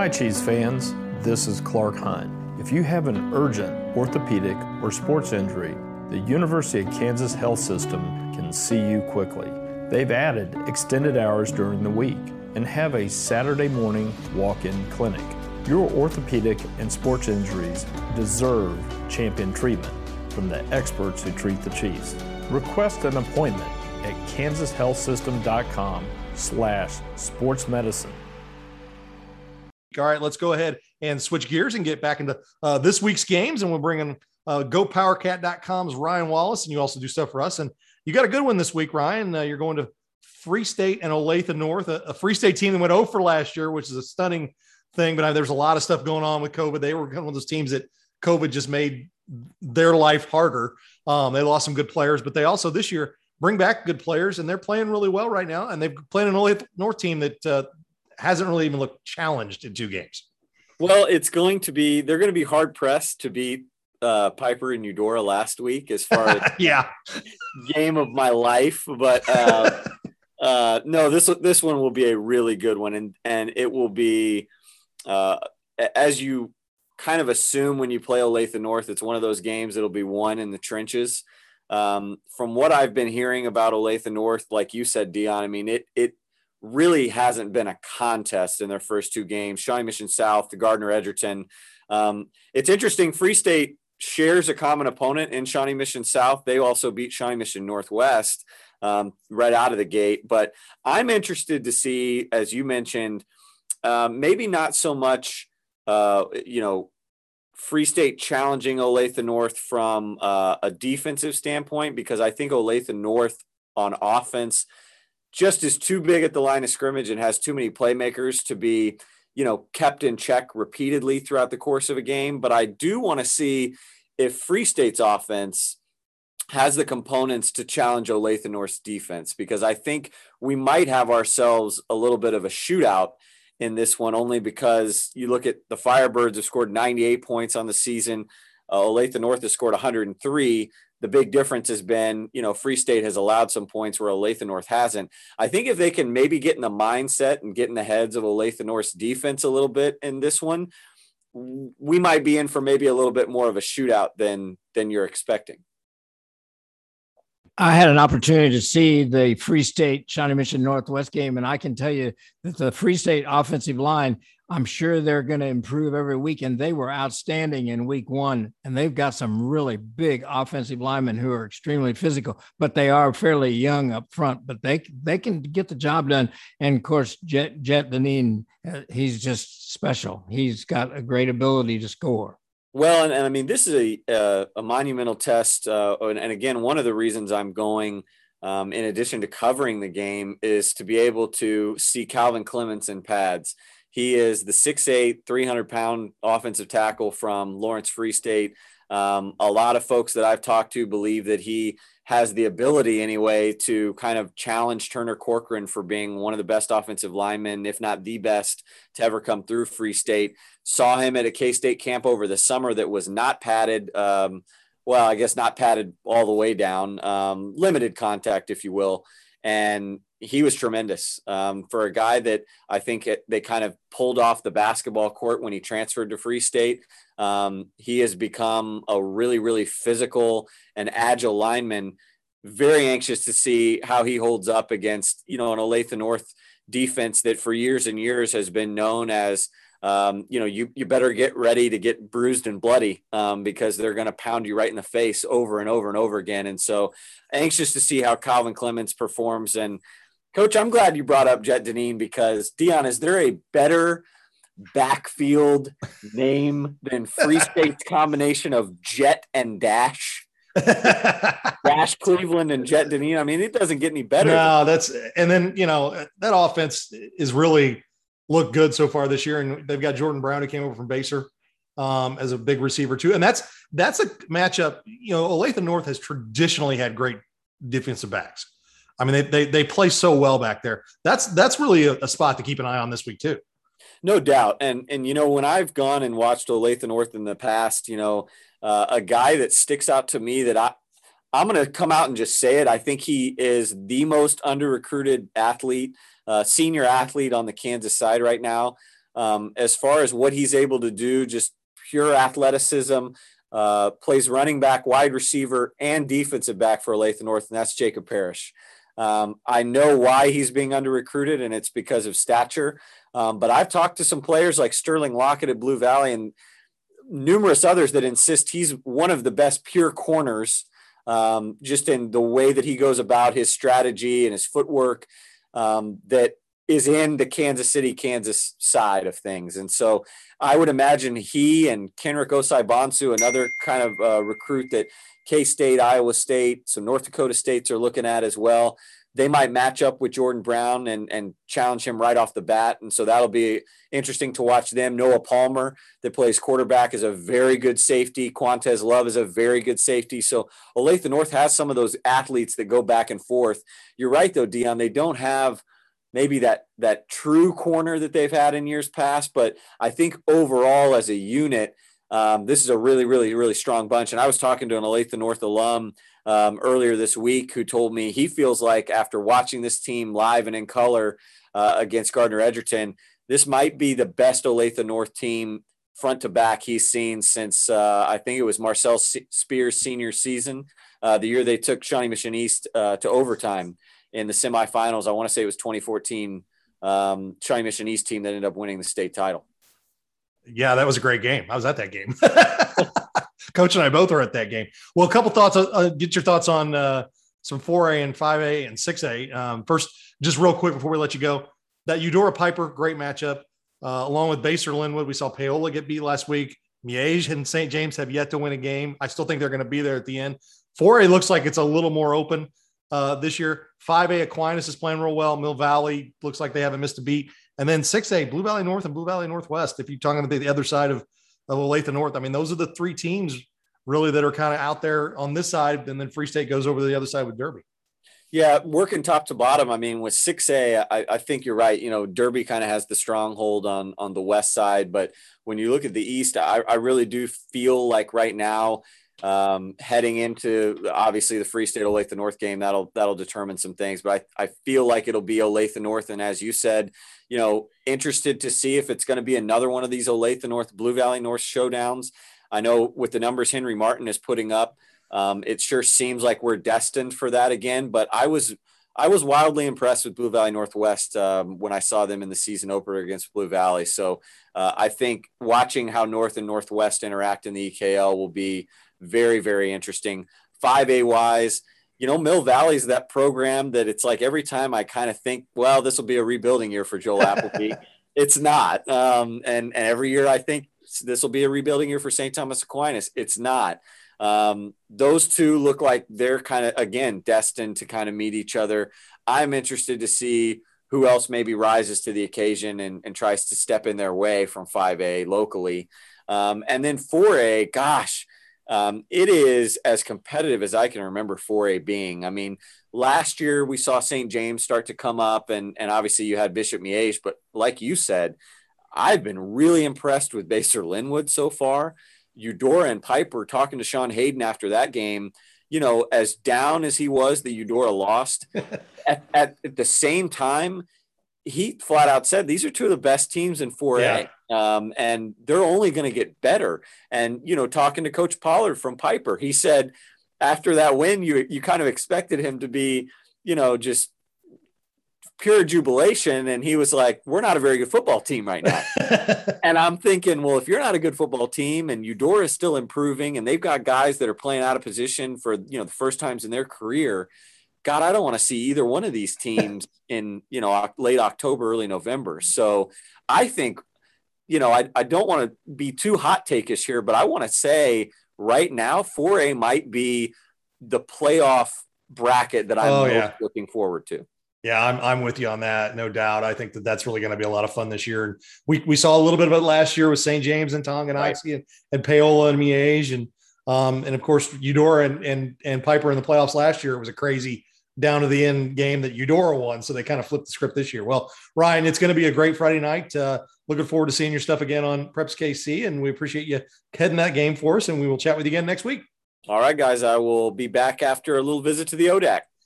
Hi, Chiefs fans. This is Clark Hunt. If you have an urgent orthopedic or sports injury, the University of Kansas Health System can see you quickly. They've added extended hours during the week and have a Saturday morning walk in clinic. Your orthopedic and sports injuries deserve champion treatment from the experts who treat the Chiefs. Request an appointment at kansashealthsystem.com slash sportsmedicine. All right, let's go ahead and switch gears and get back into uh, this week's games. And we're bringing uh, GoPowerCat.com's Ryan Wallace, and you also do stuff for us. And you got a good one this week, Ryan. Uh, you're going to Free State and Olathe North, a, a, Free State team that went 0 for last year, which is a stunning thing. But I, there's a lot of stuff going on with COVID. They were one of those teams that COVID just made their life harder. Um, they lost some good players, but they also this year bring back good players, and they're playing really well right now. And they've played an Olathe North team that uh, hasn't really even looked challenged in two games. Well, it's going to be they're going to be hard pressed to beat uh, Piper and Eudora last week as far as yeah game of my life, but uh, uh, no, this this one will be a really good one, and and it will be uh, as you kind of assume when you play Olathe North, it's one of those games that'll be won in the trenches. Um, from what I've been hearing about Olathe North, like you said, Dion, I mean it it really hasn't been a contest in their first two games. Shawnee Mission South, the Gardner Edgerton. Um, it's interesting. Free State shares a common opponent in Shawnee Mission South. They also beat Shawnee Mission Northwest um, right out of the gate. But I'm interested to see, as you mentioned, uh, maybe not so much, uh, you know, Free State challenging Olathe North from uh, a defensive standpoint because I think Olathe North on offense – just is too big at the line of scrimmage and has too many playmakers to be, you know, kept in check repeatedly throughout the course of a game. But I do want to see if Free State's offense has the components to challenge Olathe North's defense because I think we might have ourselves a little bit of a shootout in this one only because you look at the Firebirds have scored 98 points on the season. Uh, Olathe North has scored 103 the big difference has been, you know, Free State has allowed some points where Olathe North hasn't. I think if they can maybe get in the mindset and get in the heads of Olathe North's defense a little bit in this one, we might be in for maybe a little bit more of a shootout than than you're expecting. I had an opportunity to see the Free State Shawnee Mission Northwest game, and I can tell you that the Free State offensive line I'm sure they're going to improve every week. And they were outstanding in week one. And they've got some really big offensive linemen who are extremely physical, but they are fairly young up front, but they, they can get the job done. And of course, Jet, Jet Deneen, uh, he's just special. He's got a great ability to score. Well, and, and I mean, this is a, uh, a monumental test. Uh, and, and, again, one of the reasons I'm going, um, in addition to covering the game, is to be able to see Calvin Clements in pads. He is the 6'8, 300 pound offensive tackle from Lawrence Free State. Um, a lot of folks that I've talked to believe that he has the ability, anyway, to kind of challenge Turner Corcoran for being one of the best offensive linemen, if not the best, to ever come through Free State. Saw him at a K State camp over the summer that was not padded. Um, well, I guess not padded all the way down, um, limited contact, if you will. And he was tremendous um, for a guy that I think it, they kind of pulled off the basketball court when he transferred to Free State. Um, he has become a really, really physical and agile lineman. Very anxious to see how he holds up against, you know, an Olathe North defense that for years and years has been known as um, you know, you, you better get ready to get bruised and bloody um, because they're going to pound you right in the face over and over and over again. And so anxious to see how Calvin Clements performs. And Coach, I'm glad you brought up Jet Deneen because Dion, is there a better backfield name than Free State's combination of Jet and Dash? Dash Cleveland and Jet Deneen. I mean, it doesn't get any better. No, that's and then you know that offense is really looked good so far this year, and they've got Jordan Brown who came over from Basehor um, as a big receiver too, and that's that's a matchup. You know, Olathe North has traditionally had great defensive backs. I mean, they, they, they play so well back there. That's, that's really a, a spot to keep an eye on this week too. No doubt. And, and, you know, when I've gone and watched Olathe North in the past, you know, uh, a guy that sticks out to me that I, I'm going to come out and just say it. I think he is the most under recruited athlete, uh, senior athlete on the Kansas side right now. um, as far as what he's able to do, just pure athleticism. Uh, plays running back, wide receiver, and defensive back for Olathe North, and that's Jacob Parrish. Um, I know why he's being under recruited, and it's because of stature. Um, but I've talked to some players like Sterling Lockett at Blue Valley and numerous others that insist he's one of the best pure corners, um, just in the way that he goes about his strategy and his footwork. Um, that is in the Kansas City, Kansas side of things. And so I would imagine he and Kenrick Osai Bonsu, another kind of uh, recruit that K State, Iowa State, some North Dakota states are looking at as well. They might match up with Jordan Brown and, and challenge him right off the bat. And so that'll be interesting to watch them. Noah Palmer, that plays quarterback, is a very good safety. Quantez Love is a very good safety. So Olathe North has some of those athletes that go back and forth. You're right, though, Dion. They don't have – maybe that that true corner that they've had in years past. But I think overall, as a unit, um, this is a really, really, really strong bunch. And I was talking to an Olathe North alum um, earlier this week who told me he feels like after watching this team live and in color uh, against Gardner Edgerton, this might be the best Olathe North team front to back he's seen since uh, I think it was Marcel Spears' senior season, uh, the year they took Shawnee Mission East uh, to overtime in the semifinals. I want to say it was 2014 um, Shawnee Mission East team that ended up winning the state title. Yeah, that was a great game. I was at that game. Coach and I both were at that game. Well, a couple thoughts. Uh, uh get your thoughts on uh, some 4A and 5A and 6A. Um, first, just real quick before we let you go, that Eudora Piper, great matchup. Uh, along with Basehor Linwood, we saw Paola get beat last week. Miege and St. James have yet to win a game. I still think they're going to be there at the end. 4A looks like it's a little more open uh, this year. 5A Aquinas is playing real well. Mill Valley looks like they haven't missed a beat. And then 6A, Blue Valley North and Blue Valley Northwest. If you're talking about the other side of, of Olathe North, I mean, those are the three teams really that are kind of out there on this side. And then Free State goes over to the other side with Derby. Yeah, working top to bottom. I mean, with 6A, I, I think you're right. You know, Derby kind of has the stronghold on on the west side, but when you look at the east, I, I really do feel like right now um, heading into obviously the Free State Olathe North game. That'll that'll determine some things, but I, I feel like it'll be Olathe North, and as you said, you know, interested to see if it's going to be another one of these Olathe North Blue Valley North showdowns. I know with the numbers Henry Martin is putting up, um, it sure seems like we're destined for that again. But I was I was wildly impressed with Blue Valley Northwest um, when I saw them in the season opener against Blue Valley. So uh, I think watching how North and Northwest interact in the EKL will be very, very interesting. 5A wise, you know, Mill Valley's that program that it's like every time I kind of think, well, this will be a rebuilding year for Joel Appleby. it's not. Um, and, and every year I think this will be a rebuilding year for St. Thomas Aquinas. It's not. Um, those two look like they're kind of, again, destined to kind of meet each other. I'm interested to see who else maybe rises to the occasion and, and tries to step in their way from 5A locally. Um, and then 4A, gosh, um, it is as competitive as I can remember 4A being. I mean, last year we saw St. James start to come up, and, and obviously you had Bishop Miege, but like you said, I've been really impressed with Basehor Linwood so far. Eudora and Piper talking to Sean Hayden after that game, you know, as down as he was, the Eudora lost. at, at, at, the same time, he flat out said these are two of the best teams in 4A. Yeah um, and they're only going to get better. And you know, talking to Coach Pollard from Piper, he said after that win, you you kind of expected him to be, you know, just pure jubilation and he was like we're not a very good football team right now and i'm thinking well if you're not a good football team and eudora is still improving and they've got guys that are playing out of position for you know the first times in their career god i don't want to see either one of these teams in you know late october early november so i think you know, I, I don't want to be too hot takeish here, but I want to say right now, 4A might be the playoff bracket that I'm oh, yeah. looking forward to. Yeah, I'm, I'm with you on that. No doubt. I think that that's really going to be a lot of fun this year. And we, we saw a little bit of it last year with St. James and Tong and right. and, and Paola and Miege. And, um, and of course, Eudora and, and, and Piper in the playoffs last year. It was a crazy down to the end game that Eudora won. So they kind of flipped the script this year. Well, Ryan, it's going to be a great Friday night. Uh, looking forward to seeing your stuff again on Preps KC. And we appreciate you heading that game for us. And we will chat with you again next week. All right, guys. I will be back after a little visit to the ODAC.